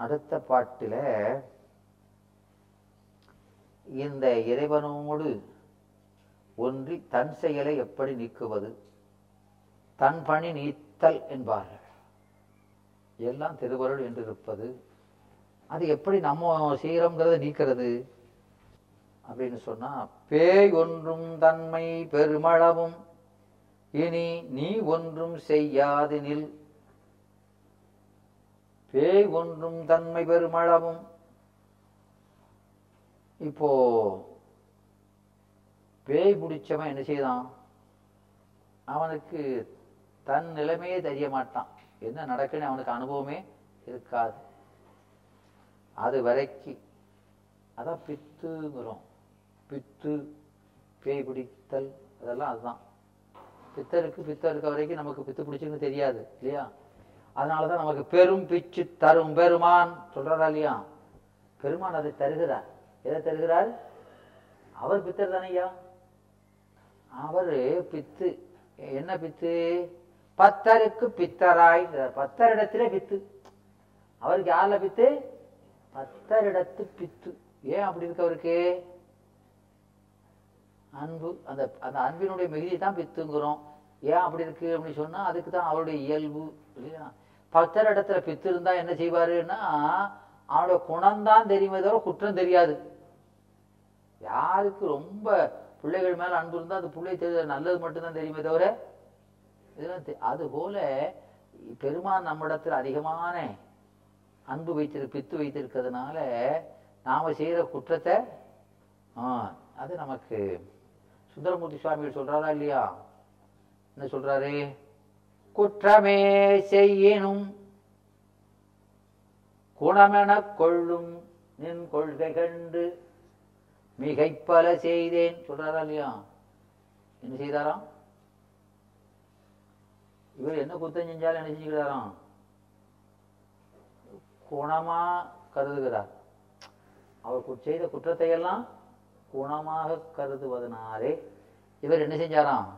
அடுத்த பாட்டில இந்த இறைவனோடு ஒன்றி தன் செயலை எப்படி நீக்குவது? தன் பணி நீத்தல் என்பார்கள். எல்லாம் திருவருள் என்று இருப்பது அது எப்படி நம்ம செய்கிறோங்கிறத நீக்கிறது? அப்படின்னு சொன்னா பேய் ஒன்றும் தன்மை பெருமளவும் இனி நீ ஒன்றும் செய்யாதினில் பேய் ஒன்றும் தன்மை பெருமளவும் இப்போ பேய் பிடிச்சவன் என்ன செய்தான்? அவனுக்கு தன் நிலைமையே தெரிய மாட்டான். என்ன நடக்குன்னு அவனுக்கு அனுபவமே இருக்காது. அது வரைக்கு அதான் பித்துங்கிறோம். பித்து பேய் பிடித்தல் அதெல்லாம் அதுதான். பித்தருக்கு பித்தம் இருக்க வரைக்கும் நமக்கு பித்து பிடிச்சுன்னு தெரியாது இல்லையா? அதனாலதான் நமக்கு பெரும் பிச்சு தரும். பெருமான் சொல்றாரா இல்லையா? பெருமான் அதை தருகிறார். எதை தருகிறார்? அவர் பித்தர் தானையா அவர் பித்து. என்ன பித்து? பத்தருக்கு பித்தராய் பத்தரிடத்திலே பித்து. அவருக்கு யாரில் பித்து? பத்தரிடத்து பித்து. ஏன் அப்படி இருக்கு அவருக்கு? அன்பு. அந்த அந்த அன்பினுடைய மிகுதி தான் பித்துங்கிறோம். ஏன் அப்படி இருக்கு அப்படின்னு சொன்னா அதுக்கு தான் அவருடைய இயல்பு இல்லையா? பக்தர் இடத்துல பித்து இருந்தா என்ன செய்வாருன்னா அவனுடைய குணம்தான் தெரியுமே தவிர குற்றம் தெரியாது. யாருக்கு ரொம்ப பிள்ளைகள் மேல அன்பு இருந்தா அது பிள்ளை தெரியாது நல்லது மட்டும்தான் தெரியுமே தவிர இதெல்லாம் அது போல பெருமான் நம்மிடத்தில் அதிகமான அன்பு வைத்திரு பித்து வைத்திருக்கிறதுனால நாம செய்யற குற்றத்தை ஆ, அது நமக்கு சுந்தரமூர்த்தி சுவாமிகள் சொல்றாரா இல்லையா? சொல்றாரு? குற்றமே செய்யினும் குணமெனக் கொள்ளும் நின் கொள்கை கண்டு மிகைப்பல செய்தேன். சொல்றாரா இல்லையா? என்ன செய்தாராம்? இவர் என்ன குத்தம் செஞ்சாலும் என்ன செஞ்சுக்கிறாராம்? குணமா கருதுகிறார். அவர் செய்த குற்றத்தை எல்லாம் குணமாக கருதுவதனாலே இவர் என்ன செஞ்சாராம்?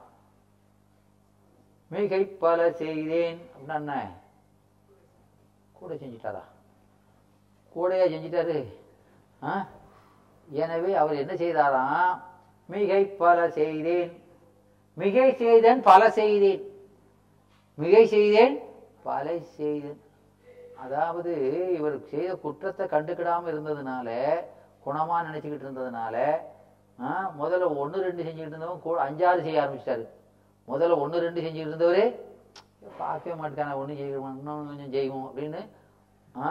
மிகை பல செய்தேன். அப்படின்னா என்ன? கூட செஞ்சிட்டாரா கூடையா செஞ்சிட்டாரு. ஆ? எனவே அவர் என்ன செய்தாராம்? மிகை பல செய்தேன். மிகை செய்தேன் பல செய்தேன். மிகை செய்தேன் பல செய்தேன். அதாவது இவர் செய்த குற்றத்தை கண்டுக்கிடாமல் இருந்ததுனால குணமாக நினச்சிக்கிட்டு இருந்ததுனால ஆ, முதல்ல ஒன்று ரெண்டு செஞ்சுக்கிட்டு இருந்தவங்க கூட அஞ்சாறு செய்ய ஆரம்பிச்சிட்டாரு. முதல்ல ஒன்று ரெண்டு செஞ்சுக்கிட்டு இருந்தவர் பார்க்கவே மாட்டேன் ஒன்று செய்வோம் இன்னும் கொஞ்சம் செய்வோம் அப்படின்னு ஆ?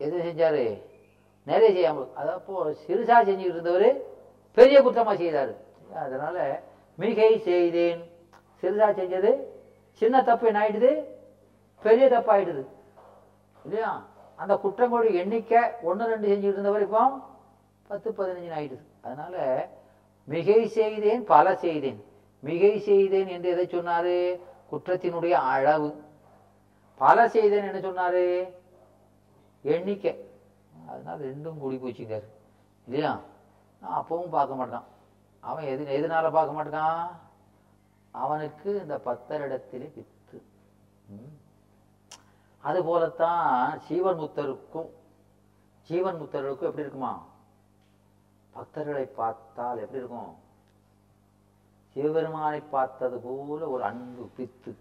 எது செஞ்சார்? நிறைய செய்யாமல் அதாவது சிறுசாக செஞ்சுக்கிட்டு இருந்தவர் பெரிய குற்றமாக செய்தார். அதனால் மிகை செய்தேன். சிறுசாக செஞ்சது சின்ன தப்பு என்ன ஆயிடுது? பெரிய தப்பாயிடுது இல்லையா? அந்த குற்றங்களுடைய எண்ணிக்கை ஒன்று ரெண்டு செஞ்சுக்கிட்டு இருந்தவர் இப்போ பத்து பதினஞ்சு ஆயிடுது. அதனால் மிகை செய்தேன் பல செய்தேன். மிகை செய்தேன் என்று எதை சொன்னாரு? குற்றத்தினுடைய அளவு. பல செய்தேன் என்ன சொன்னாரு? எண்ணிக்கை. அதனால ரெண்டும் கூடி போச்சுங்காரு இல்லையா? நான் அப்பவும் பார்க்க மாட்டான். அவன் எது எதனால பார்க்க மாட்டான்? அவனுக்கு இந்த பத்தரிடத்திலே வித்து. அது போலத்தான் சீவன் முத்தருக்கும் ஜீவன் முத்தருக்கும் எப்படி இருக்குமா? பக்தர்களை பார்த்தால் எப்படி இருக்கும்? சிவபெருமானை பார்த்தது போல ஒரு அன்பு பித்து.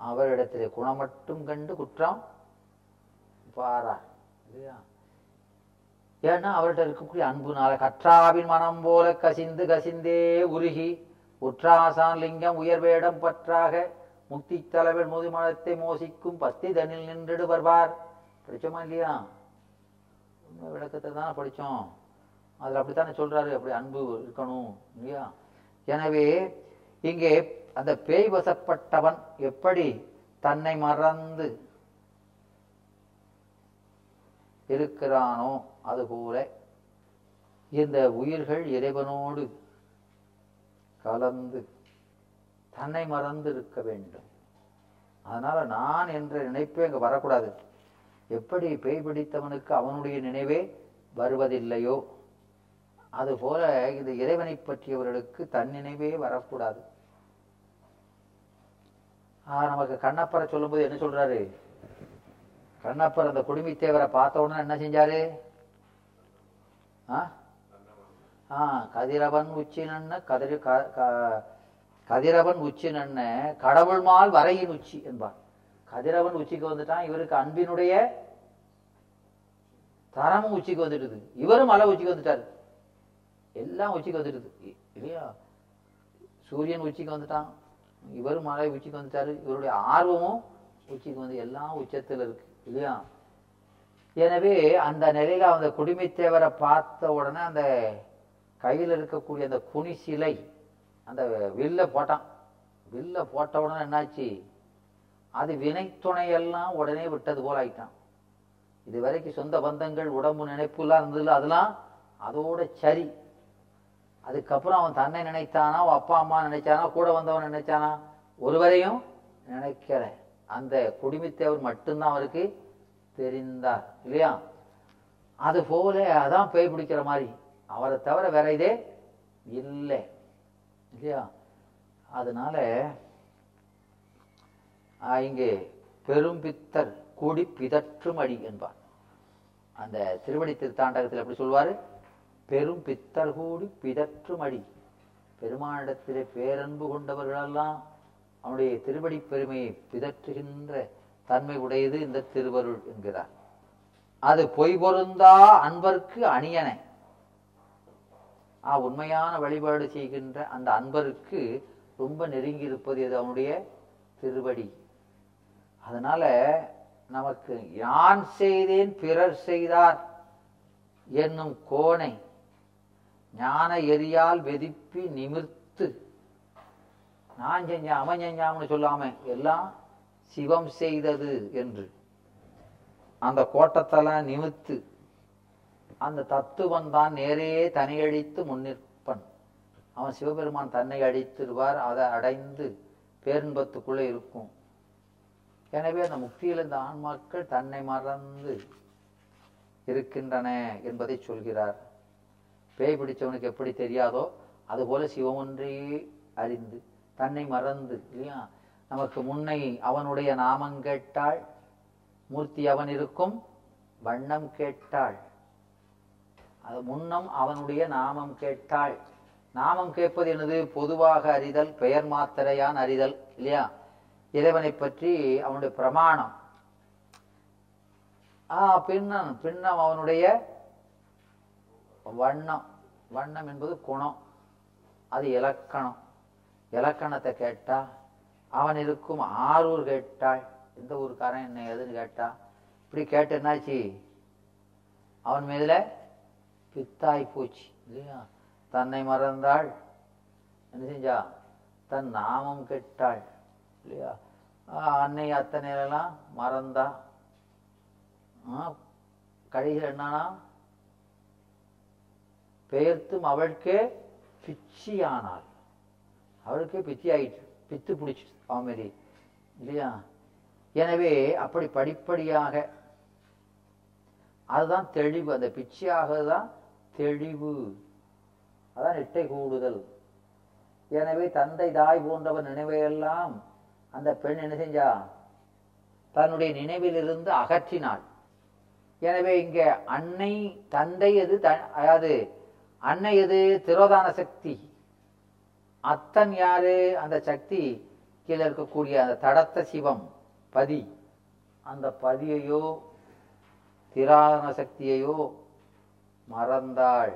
அவரிடத்திலே குணம் மட்டும் கண்டு குற்றம் பாரா இல்லையா? ஏன்னா அவர்கிட்ட இருக்கக்கூடிய அன்புனால கற்றாவின் மனம் போல கசிந்து கசிந்தே உருகி உற்றாசான் லிங்கம் உயர்வேடம் பற்றாக முக்தி தலைவர் முதுமலத்தை மோசிக்கும் பஸ்தி தனில் நின்றுடு வருவார் படிச்சோமா இல்லையா? உண்மை விளக்கத்தை தான் படிச்சோம். அதுல அப்படித்தானே சொல்றாரு அப்படி அன்பு இருக்கணும் இல்லையா? எனவே இங்கே அந்த பேய் வசப்பட்டவன் எப்படி தன்னை மறந்து இருக்கிறானோ அதுபோல இந்த உயிர்கள் இறைவனோடு கலந்து தன்னை மறந்து இருக்க வேண்டும். அதனால நான் என்ற நினைப்பே அங்க வரக்கூடாது. எப்படி பேய் பிடித்தவனுக்கு அவனுடைய நினைவே வருவதில்லையோ அதுபோல இந்த இறைவனை பற்றியவர்களுக்கு தன் நினைவே வரக்கூடாது. ஆஹ் நமக்கு கண்ணப்பரை சொல்லும்போது என்ன சொல்றாரு? கண்ணப்பர் அந்த குடுமித்தேவரை பார்த்த உடனே என்ன செஞ்சாரு? ஆ? கதிரவன் உச்சி நன்ன கதிர க- கதிரவன் உச்சி நன்ன கடவுள் மால் வரையின் உச்சி என்பார். கதிரவன் உச்சிக்கு வந்துட்டான் இவருக்கு அன்பினுடைய தரமும் உச்சிக்கு வந்துடுது. இவரும் மலை உச்சிக்கு வந்துட்டாரு. எல்லாம் உச்சிக்கு வந்துடுது. இல்லையா? சூரியன் உச்சிக்கு வந்துட்டான். இவரும் மழை உச்சிக்கு வந்துட்டாரு. இவருடைய ஆர்வமும் உச்சிக்கு வந்து எல்லாம் உச்சத்தில் இருக்கு. இல்லையா? எனவே அந்த நிலையில அந்த குடிமைத்தேவரை பார்த்த உடனே அந்த கையில் இருக்கக்கூடிய அந்த குனி சிலை அந்த வில்ல போட்டான். வில்ல போட்ட உடனே என்னாச்சு? அது வினைத்துணையெல்லாம் உடனே விட்டது போல ஆயிட்டான். இது வரைக்கும் சொந்த பந்தங்கள் உடம்பு நினைப்புலாம் இருந்ததுல அதெல்லாம் அதோட சரி. அதுக்கப்புறம் அவன் தன்னை நினைத்தானா அவன் அப்பா அம்மா நினைச்சானா கூட வந்தவன் நினைச்சானா? ஒருவரையும் நினைக்கல. அந்த குடிமித்தேவர் மட்டும்தான் அவருக்கு தெரிந்தார் இல்லையா? அது போல அதான் பேய் பிடிக்கிற மாதிரி. அவரை தவிர வேற இதே இல்லை இல்லையா? அதனால இங்கே பெரும்பித்தர் கூடி பிதற்றும் அடி என்பார். அந்த திருவடி திருத்தாண்டகத்தில் எப்படி சொல்வாரு? பெரும் பித்தர் கூடி பிதற்றும் அடி பெருமானிடத்திலே பேரன்பு கொண்டவர்களெல்லாம் அவனுடைய திருவடி பெருமையை பிதற்றுகின்ற தன்மை உடையது இந்த திருவருள் என்கிறார். அது பொய் பொருந்தா அன்பர்க்கு அணியனை. ஆ உண்மையான வழிபாடு செய்கின்ற அந்த அன்பருக்கு ரொம்ப நெருங்கி இருப்பது இது அவனுடைய திருவடி. அதனால நமக்கு யான் செய்தேன் பிறர் செய்தார் என்னும் கோணை ஞான எரியால் வெதிப்பி நிமிர்த்து. நான் செஞ்சேன் அவன் செஞ்சாம்னு சொல்லாம எல்லாம் சிவம் செய்தது என்று. அந்த கோட்டத்தெல்லாம் நிமிர்த்து. அந்த தத்துவன் தான் நேரே தனியழித்து முன்னிற்பன் அவன் சிவபெருமான் தன்னை அழித்திருவார் அதை அடைந்து பேரின்பத்துக்குள்ளே இருக்கும். எனவே அந்த முக்தியில் இந்த ஆன்மாக்கள் தன்னை மறந்து இருக்கின்றன என்பதை சொல்கிறார். பேய் பிடிச்சவனுக்கு எப்படி தெரியாதோ அதுபோல சிவம் ஒன்றே அறிந்து தன்னை மறந்து இல்லையா? நமக்கு முன்னை அவனுடைய நாமம் கேட்டாள் மூர்த்தி அவன் இருக்கும் வண்ணம் கேட்டாள். அது முன்னம் அவனுடைய நாமம் கேட்டாள். நாமம் கேட்பது என்னது? பொதுவாக அறிதல் பெயர் மாத்திரையான் அறிதல் இல்லையா? இறைவனை பற்றி அவனுடைய பிரமாணம். ஆ பின்னம் பின்னம் அவனுடைய வண்ணம். வண்ணம் என்பது குணம். அது இலக்கணம். இலக்கணத்தை கேட்டா அவன் இருக்கும் ஆரூர் கேட்டாள் எந்த ஊருக்காரன் என்ன ஏதுன்னு கேட்டா இப்படி கேட்டு என்னாச்சு? அவன் மீதுல பித்தாய் போச்சு இல்லையா? தன்னை மறந்தாள். என்ன செஞ்சா? தன் நாமம் கெட்டாள் இல்லையா? ஆஹ் அன்னை எல்லாம் மறந்தா. ஆஹ் கடைசியில் என்னன்னா பெயர்த்தும் அவளுக்கே பிச்சியானாள். அவளுக்கே பிச்சி ஆயிட்டு பித்து பிடிச்சி பாமரி இல்லையா? எனவே அப்படி படிப்படியாக அதுதான் தெளிவு. அந்த பிச்சையாக தான் தெளிவு. அதான் இட்டை கூடுதல். எனவே தந்தை தாய் போன்றவன் நினைவையெல்லாம் அந்த பெண் என்ன செஞ்சா? தன்னுடைய நினைவிலிருந்து அகற்றினாள். எனவே இங்கே அன்னை தந்தை எது த- அதாவது அன்னை எது? திரோதான சக்தி. அத்தன் யாரு? அந்த சக்தி கீழே இருக்கக்கூடிய அந்த தடத்த சிவம் பதி. அந்த பதியையோ திராதன சக்தியையோ மறந்தாள்.